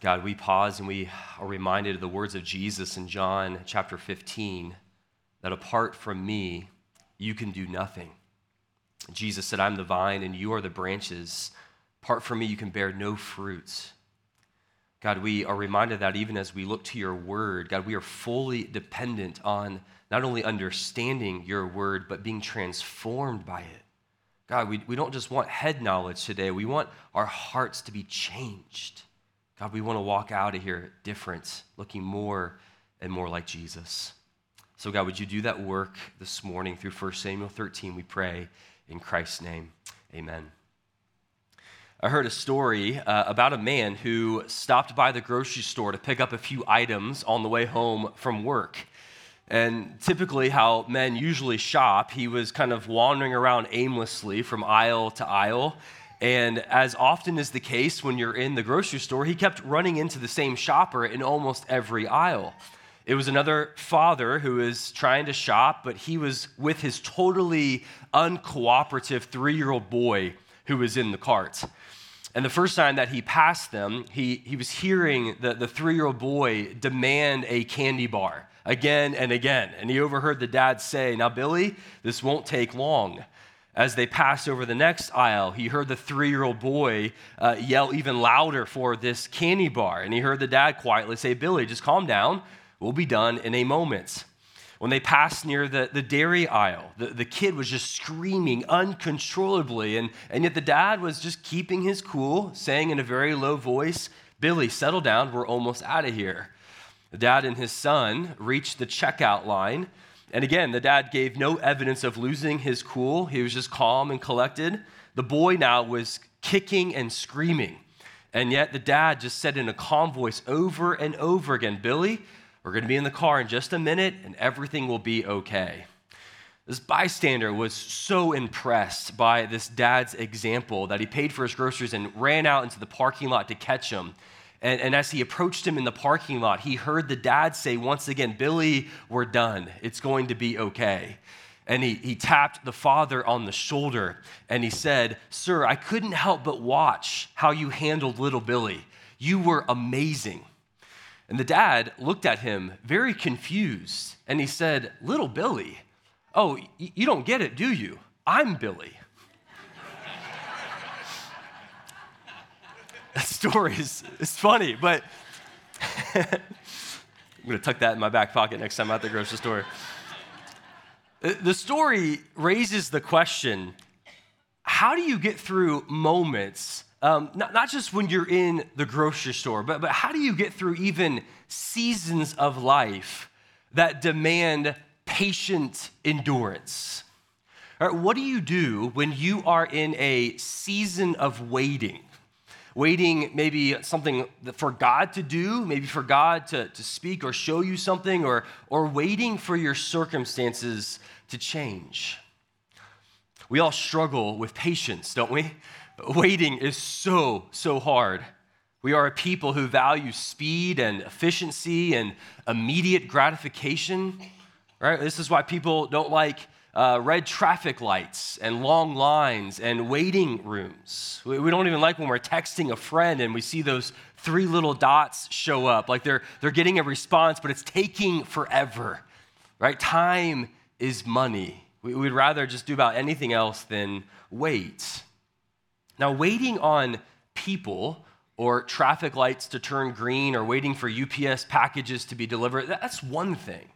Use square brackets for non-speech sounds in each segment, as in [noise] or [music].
God, we pause and we are reminded of the words of Jesus in John chapter 15 that apart from me, you can do nothing. Jesus said, I'm the vine and you are the branches. Apart from me, you can bear no fruits. God, we are reminded that even as we look to your word, God, we are fully dependent on not only understanding your word, but being transformed by it. God, we, we don't just want head knowledge today, we want our hearts to be changed. God, we want to walk out of here different, looking more and more like Jesus. So, God, would you do that work this morning through 1 Samuel 13? We pray in Christ's name. Amen. I heard a story uh, about a man who stopped by the grocery store to pick up a few items on the way home from work. And typically, how men usually shop, he was kind of wandering around aimlessly from aisle to aisle. And as often is the case when you're in the grocery store, he kept running into the same shopper in almost every aisle. It was another father who was trying to shop, but he was with his totally uncooperative three year old boy who was in the cart. And the first time that he passed them, he, he was hearing the, the three year old boy demand a candy bar again and again. And he overheard the dad say, Now, Billy, this won't take long. As they passed over the next aisle, he heard the three year old boy uh, yell even louder for this candy bar. And he heard the dad quietly say, Billy, just calm down. We'll be done in a moment. When they passed near the, the dairy aisle, the, the kid was just screaming uncontrollably, and, and yet the dad was just keeping his cool, saying in a very low voice, Billy, settle down, we're almost out of here. The dad and his son reached the checkout line, and again, the dad gave no evidence of losing his cool. He was just calm and collected. The boy now was kicking and screaming. And yet the dad just said in a calm voice over and over again, Billy, we're going to be in the car in just a minute and everything will be okay. This bystander was so impressed by this dad's example that he paid for his groceries and ran out into the parking lot to catch him. And, and, as he approached him in the parking lot, he heard the dad say once again, Billy, we're done. It's going to be okay. And he, he tapped the father on the shoulder and he said, Sir, I couldn't help but watch how you handled little Billy. You were amazing. And the dad looked at him very confused and he said, Little Billy, oh, you don't get it, do you? I'm Billy. [laughs] that story is, funny, but [laughs] I'm going to tuck that in my back pocket next time I'm at the grocery store. The story raises the question how do you get through moments um, not, not just when you're in the grocery store, but, but how do you get through even seasons of life that demand patient endurance? Right, what do you do when you are in a season of waiting? Waiting, maybe something for God to do, maybe for God to, to speak or show you something, or, or waiting for your circumstances to change. We all struggle with patience, don't we? [laughs] Waiting is so, so hard. We are a people who value speed and efficiency and immediate gratification, right? This is why people don't like uh, red traffic lights and long lines and waiting rooms. We, we don't even like when we're texting a friend and we see those three little dots show up, like they're, they're getting a response, but it's taking forever, right? Time is money. We, we'd rather just do about anything else than wait. Now, waiting on people or traffic lights to turn green or waiting for UPS packages to be delivered, that's one thing.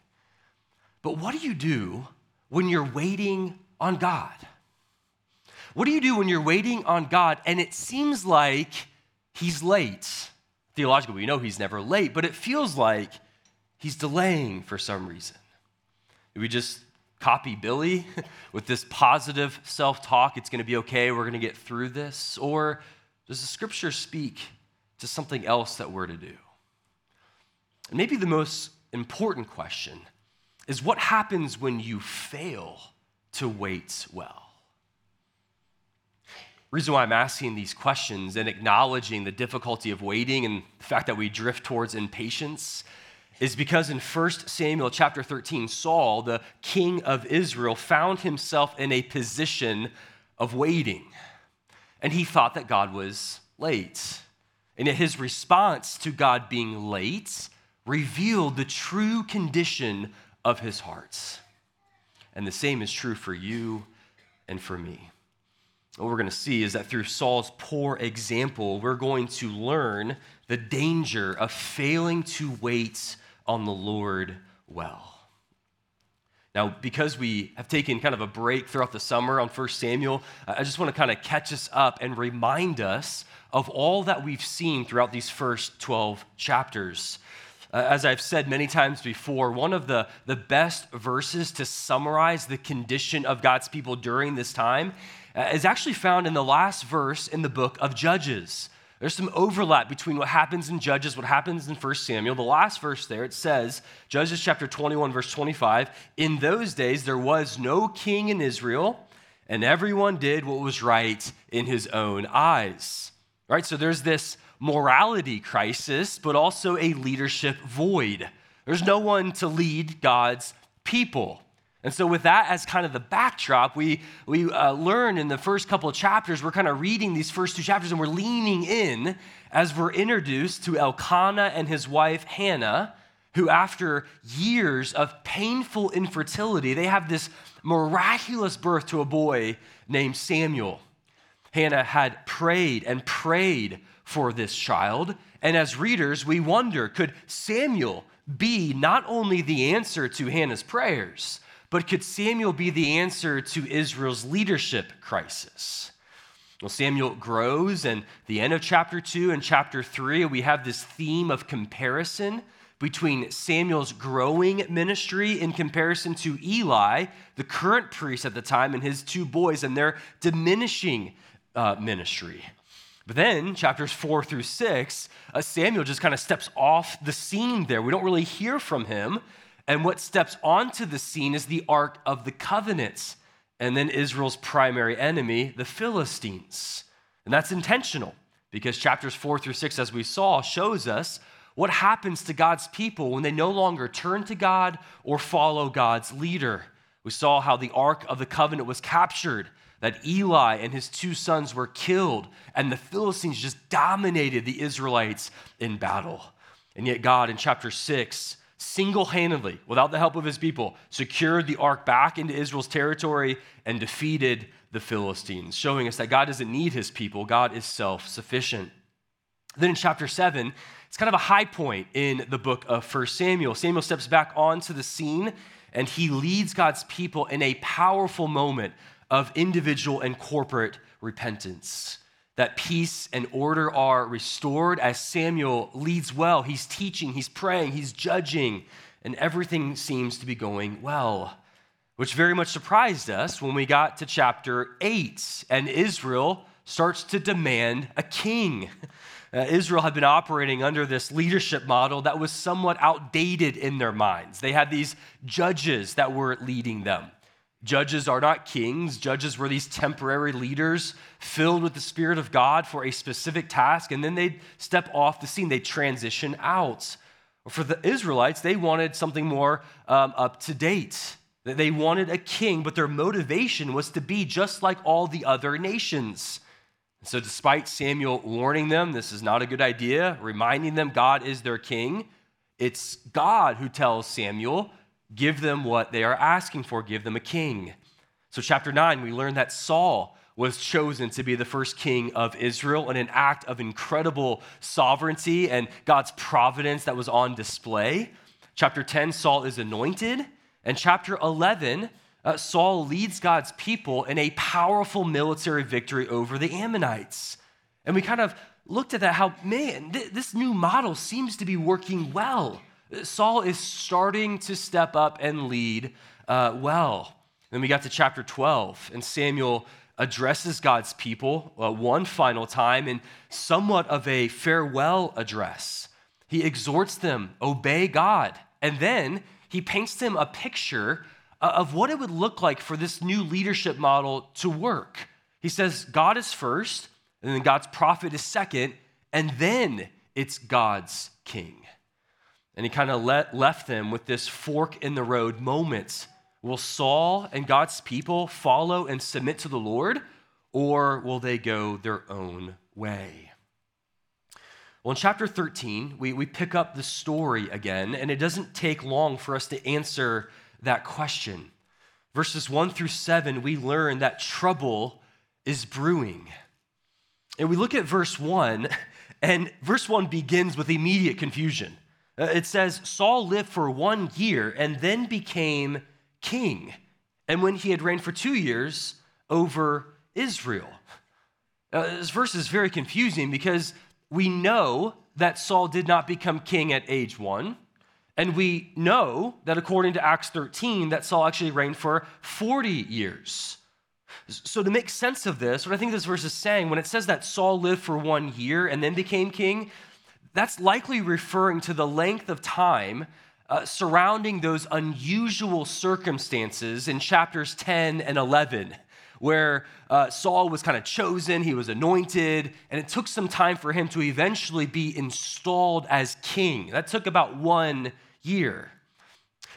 But what do you do when you're waiting on God? What do you do when you're waiting on God and it seems like He's late? Theologically, we know He's never late, but it feels like He's delaying for some reason. Do we just copy Billy [laughs] with this positive self talk, it's going to be okay, we're going to get through this? Or does the scripture speak to something else that we're to do? And maybe the most important question is what happens when you fail to wait well? reason why I'm asking these questions and acknowledging the difficulty of waiting and the fact that we drift towards impatience is because in 1 Samuel chapter 13, Saul, the king of Israel, found himself in a position of waiting. And he thought that God was late. And yet his response to God being late revealed the true condition of his hearts. And the same is true for you and for me. What we're going to see is that through Saul's poor example, we're going to learn the danger of failing to wait on the Lord well. Now, because we have taken kind of a break throughout the summer on 1 Samuel, I just want to kind of catch us up and remind us of all that we've seen throughout these first 12 chapters. Uh, as I've said many times before, one of the, the best verses to summarize the condition of God's people during this time uh, is actually found in the last verse in the book of Judges. There's some overlap between what happens in Judges, what happens in 1 Samuel. The last verse there, it says, Judges chapter 21, verse 25, in those days there was no king in Israel, and everyone did what was right in his own eyes. Right? So there's this morality crisis, but also a leadership void. There's no one to lead God's people. And so, with that as kind of the backdrop, we, we uh, learn in the first couple of chapters, we're kind of reading these first two chapters and we're leaning in as we're introduced to Elkanah and his wife Hannah, who, after years of painful infertility, they have this miraculous birth to a boy named Samuel. Hannah had prayed and prayed for this child. And as readers, we wonder could Samuel be not only the answer to Hannah's prayers, but could Samuel be the answer to Israel's leadership crisis? Well, Samuel grows, and the end of chapter 2 and chapter 3, we have this theme of comparison between Samuel's growing ministry in comparison to Eli, the current priest at the time, and his two boys, and their diminishing uh, ministry. But then, chapters four through six, uh, Samuel just kind of steps off the scene there. We don't really hear from him and what steps onto the scene is the Ark of the Covenant, and then Israel's primary enemy, the Philistines. And that's intentional because chapters four through six, as we saw, shows us what happens to God's people when they no longer turn to God or follow God's leader. We saw how the Ark of the Covenant was captured, that Eli and his two sons were killed, and the Philistines just dominated the Israelites in battle. And yet, God in chapter 6 single handedly, without the help of his people, secured the ark back into Israel's territory and defeated the Philistines, showing us that God doesn't need his people, God is self sufficient. Then in chapter 7, it's kind of a high point in the book of 1 Samuel. Samuel steps back onto the scene and he leads God's people in a powerful moment of individual and corporate repentance that peace and order are restored as Samuel leads well. He's teaching, he's praying, he's judging, and everything seems to be going well, which very much surprised us when we got to chapter 8 and Israel starts to demand a king. [laughs] Uh, Israel had been operating under this leadership model that was somewhat outdated in their minds. They had these judges that were leading them. Judges are not kings. Judges were these temporary leaders filled with the Spirit of God for a specific task, and then they'd step off the scene. They'd transition out. For the Israelites, they wanted something more um, up to date. They wanted a king, but their motivation was to be just like all the other nations. So, despite Samuel warning them this is not a good idea, reminding them God is their king, it's God who tells Samuel Give them what they are asking for, give them a king. So, chapter 9, we learn that Saul was chosen to be the first king of Israel in an act of incredible sovereignty and God's providence that was on display. Chapter 10, Saul is anointed. And chapter 11, uh, Saul leads God's people in a powerful military victory over the Ammonites. And we kind of looked at that how, man, th- this new model seems to be working well. Saul is starting to step up and lead uh, well. Then we got to chapter 12, and Samuel addresses God's people uh, one final time in somewhat of a farewell address. He exhorts them, obey God. And then he paints them a picture uh, of what it would look like for this new leadership model to work. He says, God is first, and then God's prophet is second, and then it's God's king. And he kind of left them with this fork in the road moment. Will Saul and God's people follow and submit to the Lord, or will they go their own way? Well, in chapter 13, we, we pick up the story again, and it doesn't take long for us to answer that question. Verses 1 through 7, we learn that trouble is brewing. And we look at verse 1, [laughs] and verse 1 begins with immediate confusion. Uh, it says, Saul lived for one year and then became king. And when he had reigned for two years over Israel. Now, this verse is very confusing because we know that Saul did not become king at age one. And we know that according to Acts 13, that Saul actually reigned for 40 years. So, to make sense of this, what I think this verse is saying, when it says that Saul lived for one year and then became king, that's likely referring to the length of time uh, surrounding those unusual circumstances in chapters 10 and 11 where uh, Saul was kind of chosen, he was anointed, and it took some time for him to eventually be installed as king. That took about one year.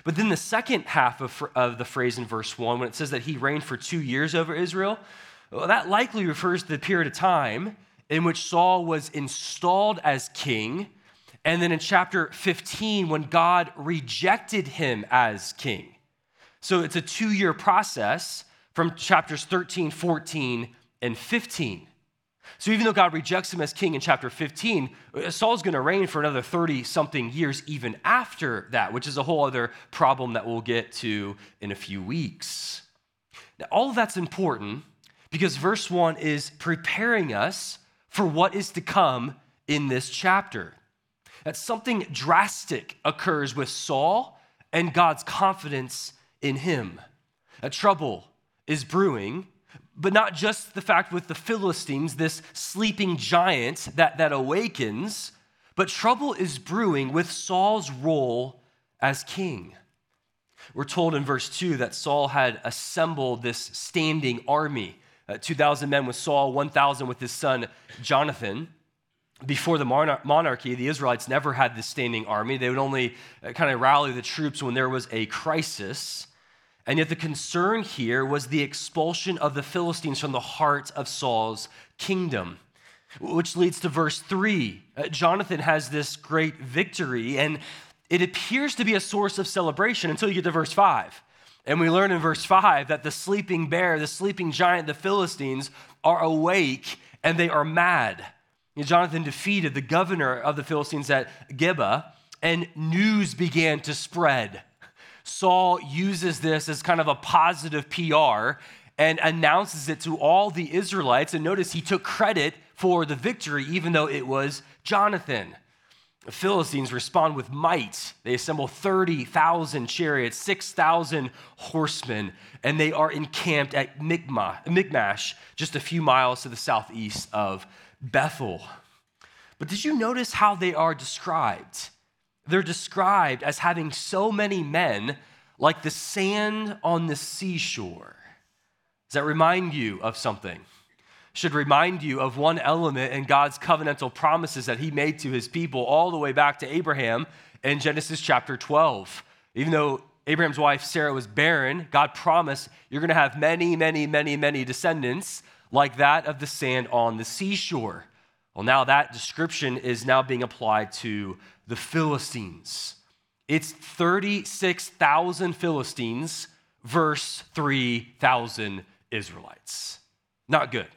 But then the second half of, of the phrase in verse 1, when it says that he reigned for two years over Israel, well, that likely refers to the period of time in which Saul was installed as king. And then in chapter 15, when God rejected him as king. So it's a two year process from chapters 13, 14, and 15. So even though God rejects him as king in chapter 15, uh, Saul's going to reign for another 30 something years even after that, which is a whole other problem that we'll get to in a few weeks. Now, all of that's important because verse 1 is preparing us for what is to come in this chapter. That something drastic occurs with Saul and God's confidence in him. A trouble is brewing, but not just the fact with the Philistines, this sleeping giant that, that awakens, but trouble is brewing with Saul's role as king. We're told in verse 2 that Saul had assembled this standing army uh, 2,000 men with Saul, 1,000 with his son Jonathan. Before the monarchy, the Israelites never had this standing army. They would only uh, kind of rally the troops when there was a crisis. And yet, the concern here was the expulsion of the Philistines from the heart of Saul's kingdom, which leads to verse three. Uh, Jonathan has this great victory, and it appears to be a source of celebration until you get to verse five. And we learn in verse five that the sleeping bear, the sleeping giant, the Philistines are awake and they are mad. Jonathan defeated the governor of the Philistines at Geba, and news began to spread Saul uses this as kind of a positive PR and announces it to all the Israelites. And notice he took credit for the victory, even though it was Jonathan. The Philistines respond with might. They assemble 30,000 chariots, 6,000 horsemen, and they are encamped at Michmash, just a few miles to the southeast of Bethel. But did you notice how they are described? They're described as having so many men like the sand on the seashore. Does that remind you of something? Should remind you of one element in God's covenantal promises that he made to his people all the way back to Abraham in Genesis chapter 12. Even though Abraham's wife Sarah was barren, God promised you're going to have many, many, many, many descendants like that of the sand on the seashore. Well, now that description is now being applied to the Philistines. It's 36,000 Philistines versus 3,000 Israelites. Not good,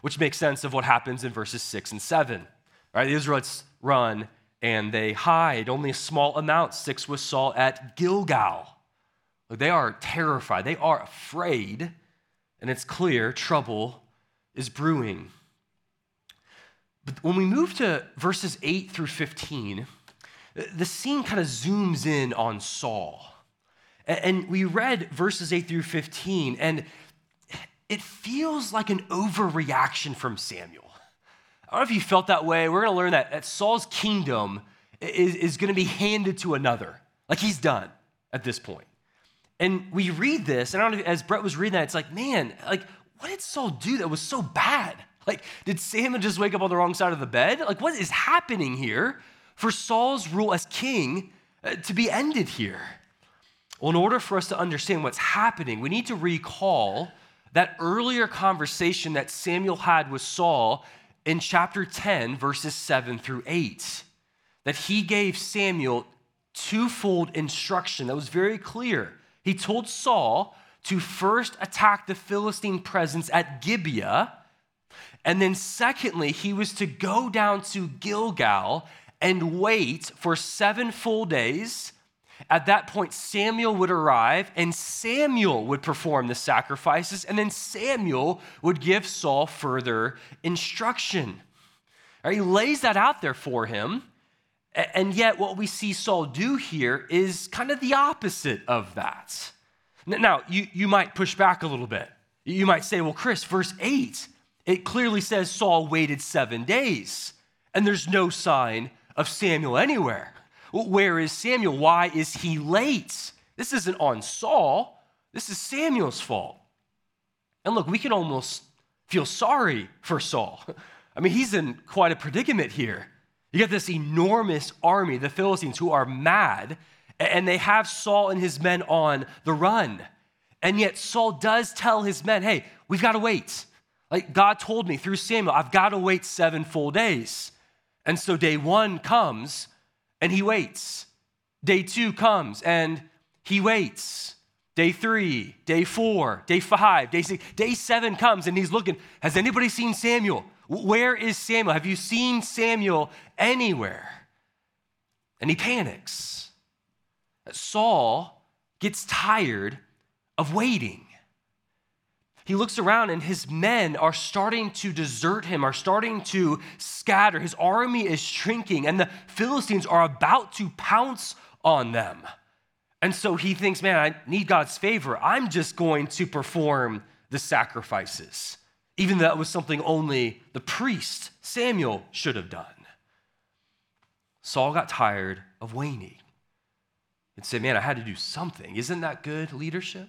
which makes sense of what happens in verses 6 and 7. Right? The Israelites run and they hide, only a small amount sticks with Saul at Gilgal. They are terrified, they are afraid, and it's clear trouble is brewing. But when we move to verses 8 through 15, the scene kind of zooms in on Saul. And we read verses 8 through 15, and it feels like an overreaction from Samuel. I don't know if you felt that way. We're going to learn that, that Saul's kingdom is, is going to be handed to another. Like he's done at this point. And we read this, and I don't know, as Brett was reading that, it's like, man, like, what did Saul do that was so bad? Like, did Samuel just wake up on the wrong side of the bed? Like, what is happening here for Saul's rule as king uh, to be ended here? Well, in order for us to understand what's happening, we need to recall that earlier conversation that Samuel had with Saul in chapter 10, verses 7 through 8, that he gave Samuel twofold instruction that was very clear. He told Saul to first attack the Philistine presence at Gibeah, and then secondly, he was to go down to Gilgal and wait for seven full days. At that point, Samuel would arrive and Samuel would perform the sacrifices, and then Samuel would give Saul further instruction. Right, he lays that out there for him. And yet, what we see Saul do here is kind of the opposite of that. Now, you, you might push back a little bit. You might say, well, Chris, verse 8, it clearly says Saul waited seven days, and there's no sign of Samuel anywhere. Where is Samuel? Why is he late? This isn't on Saul, this is Samuel's fault. And look, we can almost feel sorry for Saul. [laughs] I mean, he's in quite a predicament here. You get this enormous army, the Philistines, who are mad, and they have Saul and his men on the run. And yet, Saul does tell his men, hey, we've got to wait. Like God told me through Samuel, I've got to wait seven full days. And so day one comes and he waits. Day two comes and he waits. Day three, day four, day five, day six, day seven comes and he's looking. Has anybody seen Samuel? Where is Samuel? Have you seen Samuel anywhere? And he panics. Saul gets tired of waiting he looks around and his men are starting to desert him, are starting to scatter. His army is shrinking, and the Philistines are about to pounce on them. And so he thinks, man, I need God's favor. I'm just going to perform the sacrifices, even though that was something only the priest, Samuel, should have done. Saul got tired of waiting and said, man, I had to do something. Isn't that good leadership?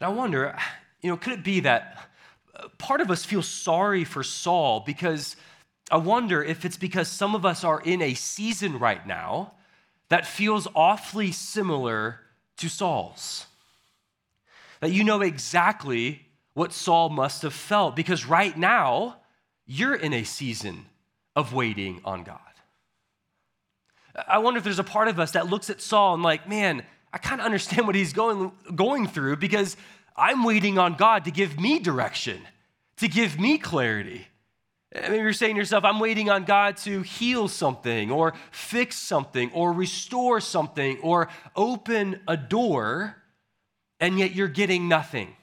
And I wonder, you know, could it be that uh, part of us feels sorry for Saul because I wonder if it's because some of us are in a season right now that feels awfully similar to Saul's. That you know exactly what Saul must have felt because right now you're in a season of waiting on God. I wonder if there's a part of us that looks at Saul and like, man, I kind of understand what he's going, going through because I'm waiting on God to give me direction, to give me clarity. Eh, maybe you're saying to yourself, I'm waiting on God to heal something or fix something or restore something or open a door, and yet you're getting nothing.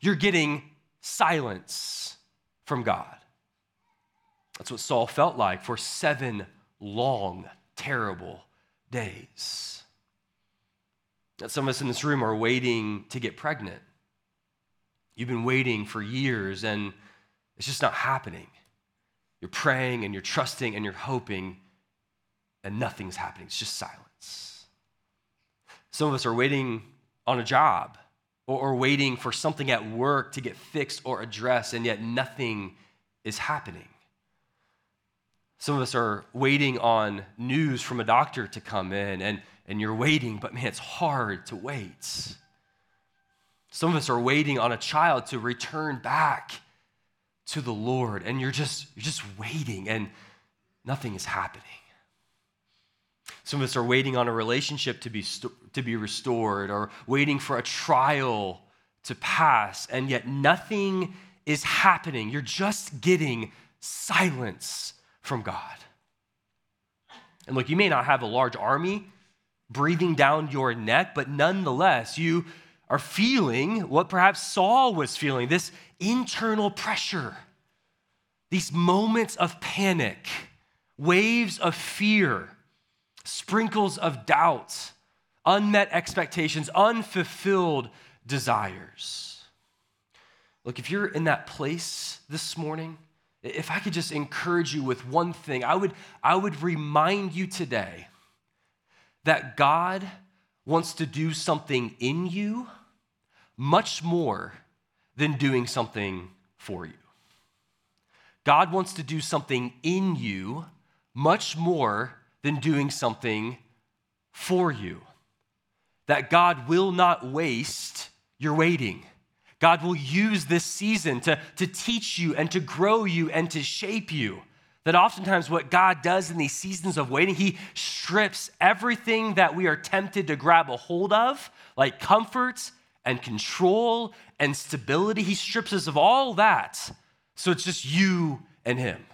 You're getting silence from God. That's what Saul felt like for seven long, terrible days. Some of us in this room are waiting to get pregnant. You've been waiting for years and it's just not happening. You're praying and you're trusting and you're hoping, and nothing's happening. It's just silence. Some of us are waiting on a job or, or waiting for something at work to get fixed or addressed, and yet nothing is happening. Some of us are waiting on news from a doctor to come in, and and you're waiting, but man, it's hard to wait. Some of us are waiting on a child to return back to the Lord, and you're just, you're just waiting, and nothing is happening. Some of us are waiting on a relationship to be, to be restored, or waiting for a trial to pass, and yet nothing is happening. You're just getting silence from God. And look, you may not have a large army breathing down your neck, but nonetheless, you are feeling what perhaps Saul was feeling this internal pressure, these moments of panic, waves of fear, sprinkles of doubt, unmet expectations, unfulfilled desires. Look, if you're in that place this morning, if I could just encourage you with one thing, I would, I would remind you today that God wants to do something in you much more than doing something for you. God wants to do something in you much more than doing something for you. That God will not waste your waiting. God will use this season to, to teach you and to grow you and to shape you. That oftentimes, what God does in these seasons of waiting, He strips everything that we are tempted to grab a hold of, like comfort and control and stability. He strips us of all that. So it's just you and Him.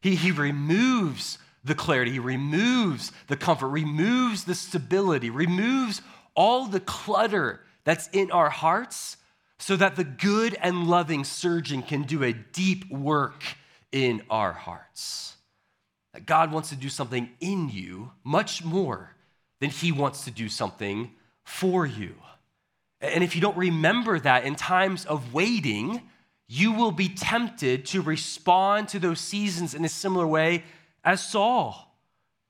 He, he removes the clarity, He removes the comfort, removes the stability, removes all the clutter that's in our hearts so that the good and loving surgeon can do a deep work in our hearts. That God wants to do something in you much more than he wants to do something for you. And if you don't remember that in times of waiting, you will be tempted to respond to those seasons in a similar way as Saul.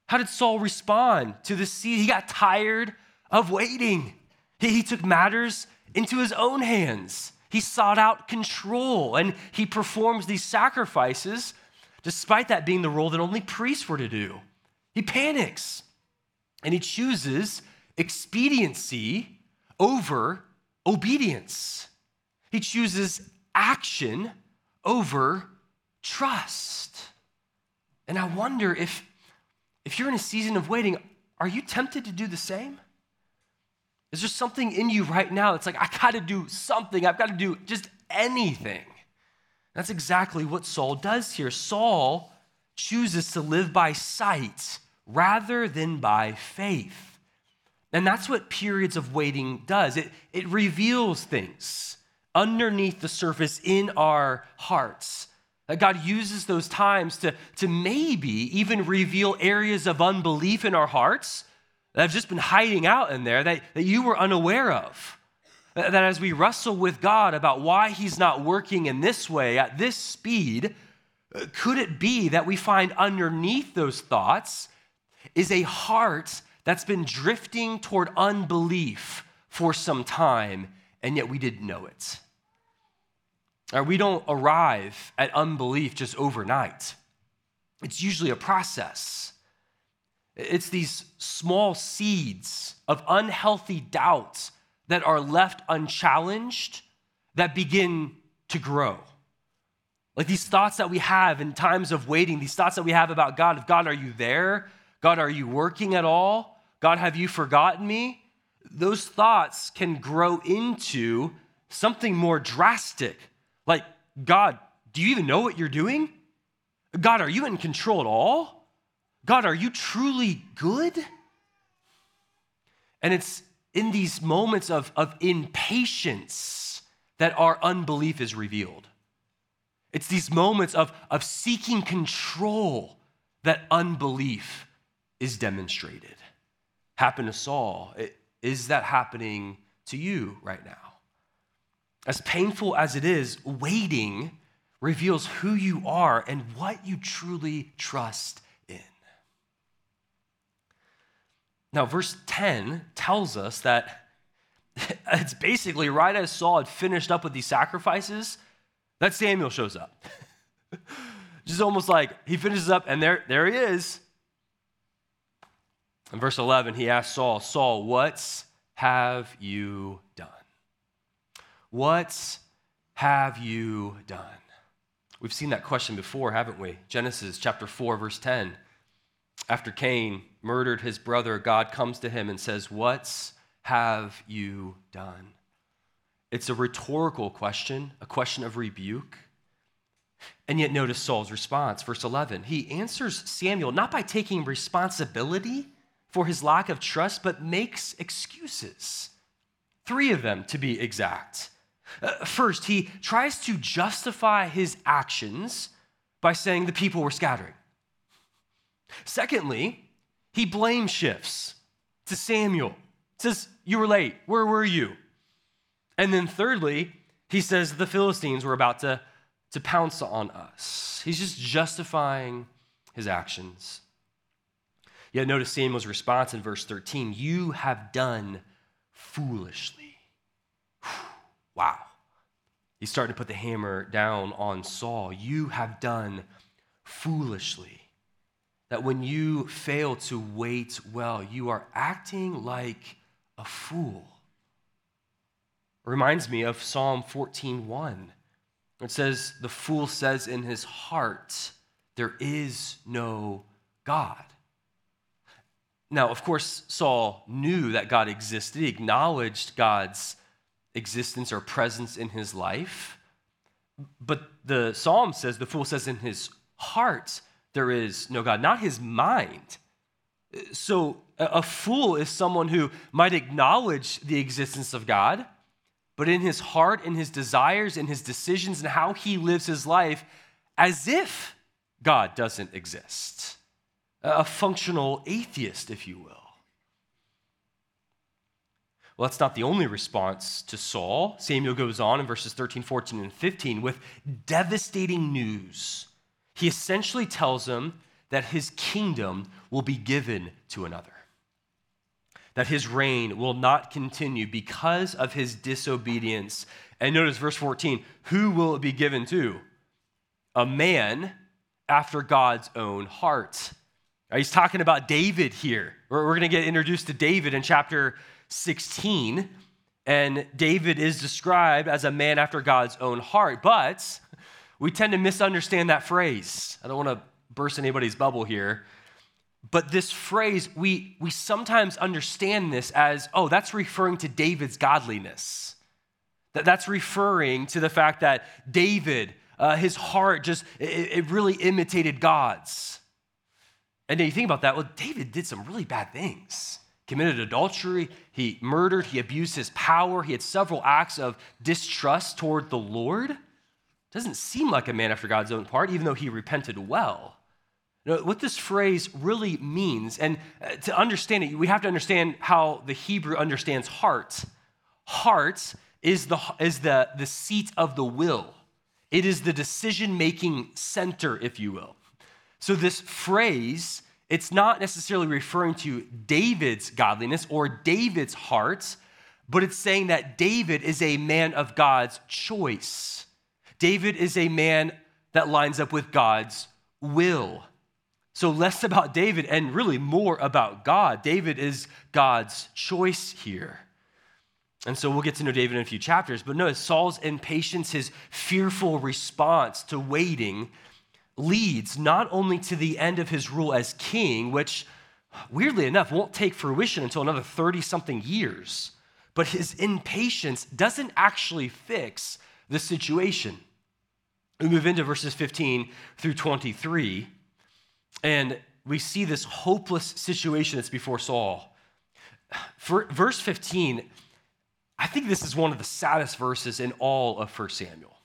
How did Saul respond to the season? He got tired of waiting. He, he took matters into his own hands. He sought out control and he performs these sacrifices, despite that being the role that only priests were to do. He panics and he chooses expediency over obedience. He chooses action over trust. And I wonder if, if you're in a season of waiting, are you tempted to do the same? Is there something in you right now that's like, I got to do something, I've got to do just anything? That's exactly what Saul does here. Saul chooses to live by sight rather than by faith. And that's what periods of waiting does it, it reveals things underneath the surface in our hearts. That God uses those times to, to maybe even reveal areas of unbelief in our hearts that have just been hiding out in there that, that you were unaware of. That, as we wrestle with God about why He's not working in this way at this speed, could it be that we find underneath those thoughts is a heart that's been drifting toward unbelief for some time, and yet we didn't know it? Or we don't arrive at unbelief just overnight. It's usually a process. It's these small seeds of unhealthy doubts that are left unchallenged that begin to grow. Like these thoughts that we have in times of waiting, these thoughts that we have about God, of God, are you there? God, are you working at all? God, have you forgotten me? Those thoughts can grow into something more drastic. Like, God, do you even know what you're doing? God, are you in control at all? God, are you truly good? And it's in these moments of, of impatience that our unbelief is revealed. It's these moments of, of seeking control that unbelief is demonstrated. Happened to Saul. Is that happening to you right now? As painful as it is, waiting reveals who you are and what you truly trust Now, verse 10 tells us that [laughs] it's basically right as Saul had finished up with these sacrifices, that Samuel shows up. [laughs] Just almost like he finishes up and there, there he is. In verse 11, he asks Saul, Saul, what have you done? What have you done? We've seen that question before, haven't we? Genesis chapter 4, verse 10. After Cain murdered his brother, God comes to him and says, What have you done? It's a rhetorical question, a question of rebuke. And yet, notice Saul's response, verse 11. He answers Samuel not by taking responsibility for his lack of trust, but makes excuses. Three of them, to be exact. Uh, first, he tries to justify his actions by saying the people were scattering. Secondly, he blame shifts to Samuel. Says, You were late. Where were you? And then thirdly, he says the Philistines were about to, to pounce on us. He's just justifying his actions. Yet notice Samuel's response in verse 13 You have done foolishly. Wow. He's starting to put the hammer down on Saul. You have done foolishly that when you fail to wait well, you are acting like a fool. reminds me of Psalm 14:1. It says, "The fool says in his heart, there is no God." Now, of course, Saul knew that God existed. He acknowledged God's existence or presence in his life. But the psalm says, the fool says in his heart, there is no God, not his mind. So a fool is someone who might acknowledge the existence of God, but in his heart, in his desires, in his decisions, and how he lives his life, as if God doesn't exist. A functional atheist, if you will. Well, that's not the only response to Saul. Samuel goes on in verses 13, 14, and 15 with devastating news. He essentially tells him that his kingdom will be given to another that his reign will not continue because of his disobedience. And notice verse 14 who will it be given to? A man after God's own heart. He's talking about David here. We're, we're going to get introduced to David in chapter 16. And David is described as a man after God's own heart. But we tend to misunderstand that phrase. I don't want to burst anybody's bubble here. But this phrase, we, we sometimes understand this as, oh, that's referring to David's godliness. That, that's referring to the fact that David, uh, his heart just, it, it really imitated God's. And then you think about that, well, David did some really bad things. Committed adultery, he murdered, he abused his power, he had several acts of distrust toward the Lord. Doesn't seem like a man after God's own heart, even though he repented well what this phrase really means, and uh, to understand it, we have to understand how the Hebrew understands heart. Heart is the, is the, the seat of the will, it is the decision making center, if you will. So, this phrase, it's not necessarily referring to David's godliness or David's heart, but it's saying that David is a man of God's choice. David is a man that lines up with God's will. So, less about David and really more about God. David is God's choice here. And so we'll get to know David in a few chapters. But notice Saul's impatience, his fearful response to waiting, leads not only to the end of his rule as king, which weirdly enough won't take fruition until another 30 something years, but his impatience doesn't actually fix the situation. We move into verses 15 through 23. And we see this hopeless situation that's before Saul. For, verse 15, I think this is one of the saddest verses in all of 1 Samuel.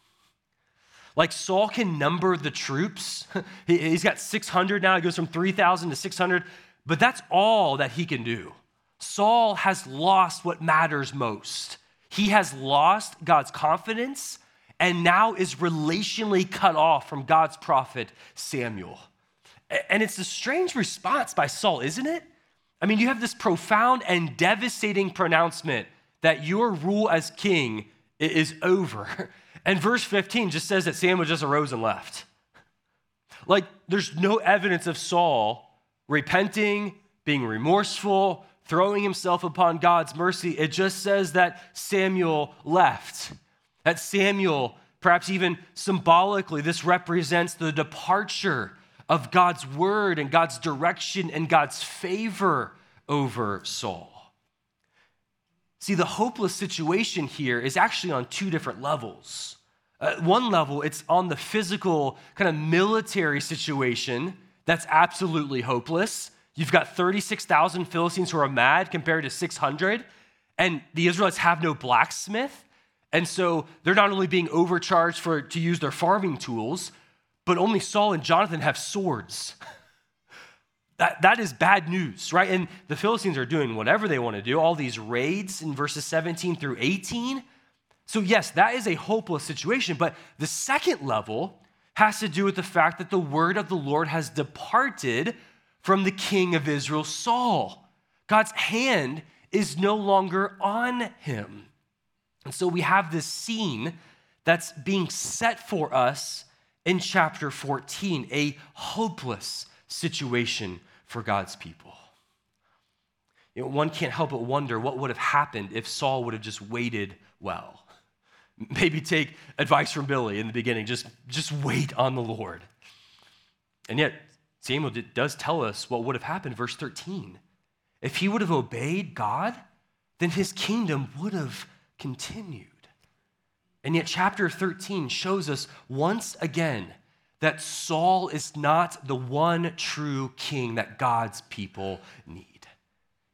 Like Saul can number the troops. [laughs] He, he's got 600 now. He goes from 3,000 to 600, but that's all that he can do. Saul has lost what matters most. He has lost God's confidence and now is relationally cut off from God's prophet Samuel. And it's a strange response by Saul, isn't it? I mean, you have this profound and devastating pronouncement that your rule as king is over. [laughs] And verse 15 just says that Samuel just arose and left. Like, there's no evidence of Saul repenting, being remorseful, throwing himself upon God's mercy. It just says that Samuel left. That Samuel, perhaps even symbolically, this represents the departure of God's word and God's direction and God's favor over Saul. See, the hopeless situation here is actually on two different levels. At one level, it's on the physical, kind of military situation that's absolutely hopeless. You've got 36,000 Philistines who are mad compared to 600, and the Israelites have no blacksmith. And so they're not only being overcharged for, to use their farming tools, but only Saul and Jonathan have swords. [laughs] that, that is bad news, right? And the Philistines are doing whatever they want to do, all these raids in verses 17 through 18. So, yes, that is a hopeless situation. But the second level has to do with the fact that the word of the Lord has departed from the king of Israel, Saul. God's hand is no longer on him. And so we have this scene that's being set for us in chapter 14, a hopeless situation for God's people. you know, one can't help but wonder what would have happened if Saul would have just waited well. [laughs] Maybe take advice from Billy in the beginning, just, just wait on the Lord. And yet, Samuel does tell us what would have happened, verse 13. If he would have obeyed God, then his kingdom would have continued. And yet, chapter 13 shows us once again that Saul is not the one true king that God's people need.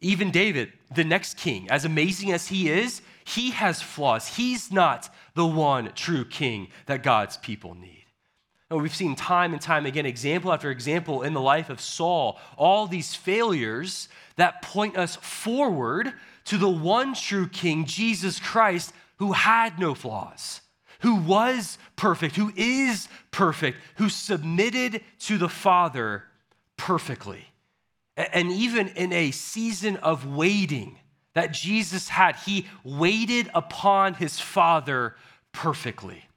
Even David, the next king, as amazing as he is, he has flaws. He's not the one true king that God's people need. And we've seen time and time again, example after example in the life of Saul, all these failures that point us forward to the one true king, Jesus Christ, who had no flaws, who was perfect, who is perfect, who submitted to the Father perfectly. And even in a season of waiting that Jesus had, he waited upon his Father perfectly.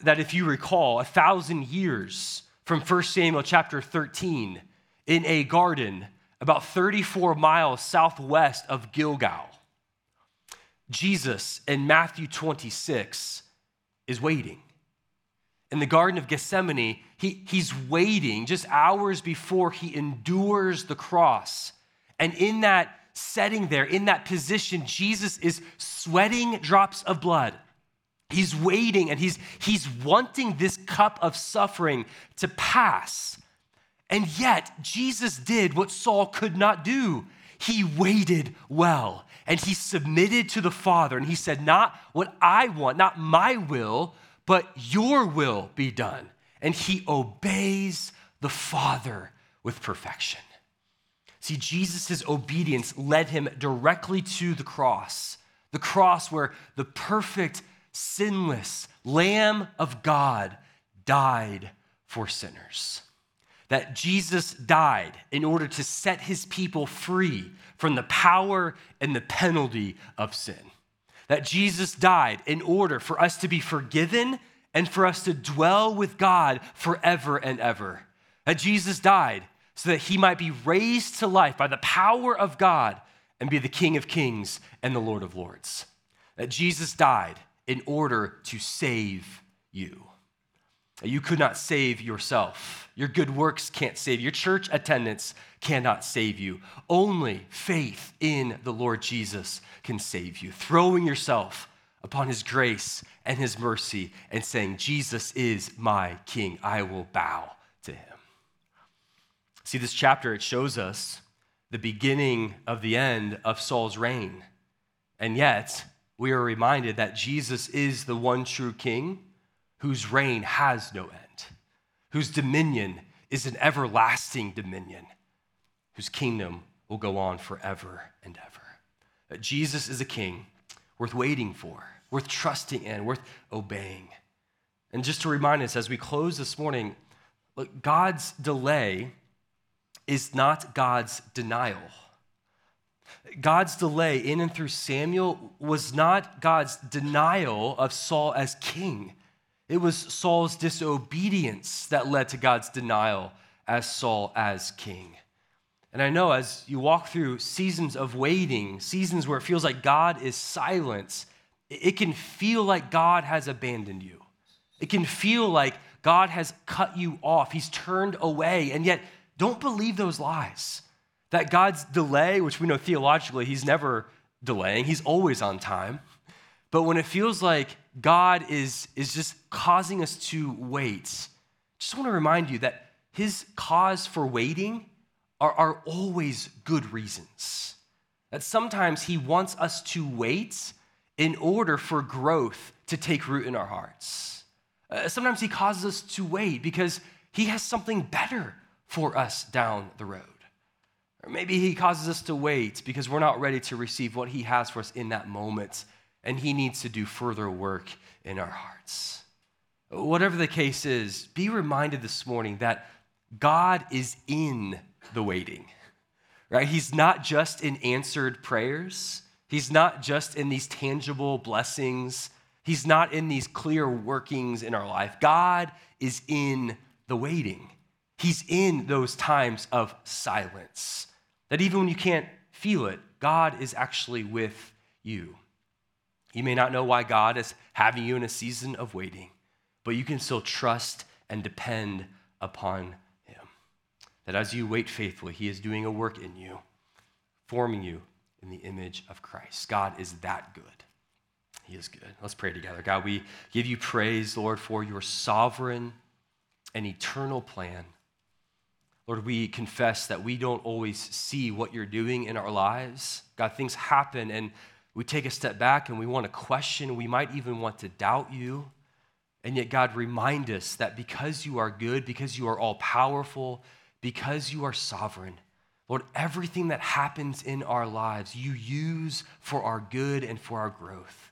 That if you recall, a thousand years from 1 Samuel chapter 13, in a garden about 34 miles southwest of Gilgal, Jesus in Matthew 26 is waiting in the Garden of Gethsemane, he, he's waiting just hours before he endures the cross. And in that setting there, in that position, Jesus is sweating drops of blood. He's waiting and he's, he's wanting this cup of suffering to pass. And yet, Jesus did what Saul could not do. He waited well and he submitted to the Father and he said, Not what I want, not my will, but your will be done. And he obeys the Father with perfection. See, Jesus' obedience led him directly to the cross, the cross where the perfect, sinless Lamb of God died for sinners. That Jesus died in order to set his people free from the power and the penalty of sin that Jesus died in order for us to be forgiven and for us to dwell with God forever and ever. That Jesus died so that he might be raised to life by the power of God and be the King of kings and the Lord of lords. That Jesus died in order to save you. You could not save yourself. Your good works can't save. Your church attendance cannot save you. Only faith in the Lord Jesus can save you. Throwing yourself upon his grace and his mercy and saying, Jesus is my king. I will bow to him. See, this chapter, it shows us the beginning of the end of Saul's reign. And yet, we are reminded that Jesus is the one true king whose reign has no end, whose dominion is an everlasting dominion, whose kingdom will go on forever and ever. That Jesus is a king worth waiting for, worth trusting in, worth obeying. And just to remind us as we close this morning, look, God's delay is not God's denial. God's delay in and through Samuel was not God's denial of Saul as king. It was Saul's disobedience that led to God's denial as Saul as king. And I know as you walk through seasons of waiting, seasons where it feels like God is silent, it can feel like God has abandoned you. It can feel like God has cut you off, He's turned away. And yet, don't believe those lies. That God's delay, which we know theologically, He's never delaying, He's always on time. But when it feels like God is, is just causing us to wait, just want to remind you that His cause for waiting are, are always good reasons. That sometimes He wants us to wait in order for growth to take root in our hearts. Uh, sometimes He causes us to wait because He has something better for us down the road. Or maybe He causes us to wait because we're not ready to receive what He has for us in that moment, and He needs to do further work in our hearts. Whatever the case is, be reminded this morning that God is in the waiting, right? He's not just in answered prayers, He's not just in these tangible blessings, He's not in these clear workings in our life. God is in the waiting. He's in those times of silence. That even when you can't feel it, God is actually with you. You may not know why God is having you in a season of waiting, but you can still trust and depend upon Him. That as you wait faithfully, He is doing a work in you, forming you in the image of Christ. God is that good. He is good. Let's pray together. God, we give you praise, Lord, for your sovereign and eternal plan. Lord, we confess that we don't always see what you're doing in our lives. God, things happen and we take a step back and we want to question. We might even want to doubt you. And yet, God, remind us that because you are good, because you are all powerful, because you are sovereign, Lord, everything that happens in our lives, you use for our good and for our growth.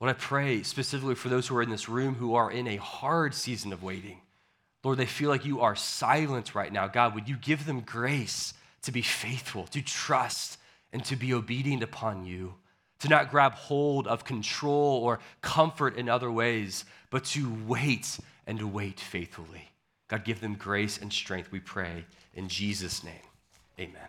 Lord, I pray specifically for those who are in this room who are in a hard season of waiting. Lord, they feel like you are silent right now. God, would you give them grace to be faithful, to trust, and to be obedient upon you, to not grab hold of control or comfort in other ways, but to wait and to wait faithfully. God, give them grace and strength, we pray. In Jesus' name, amen.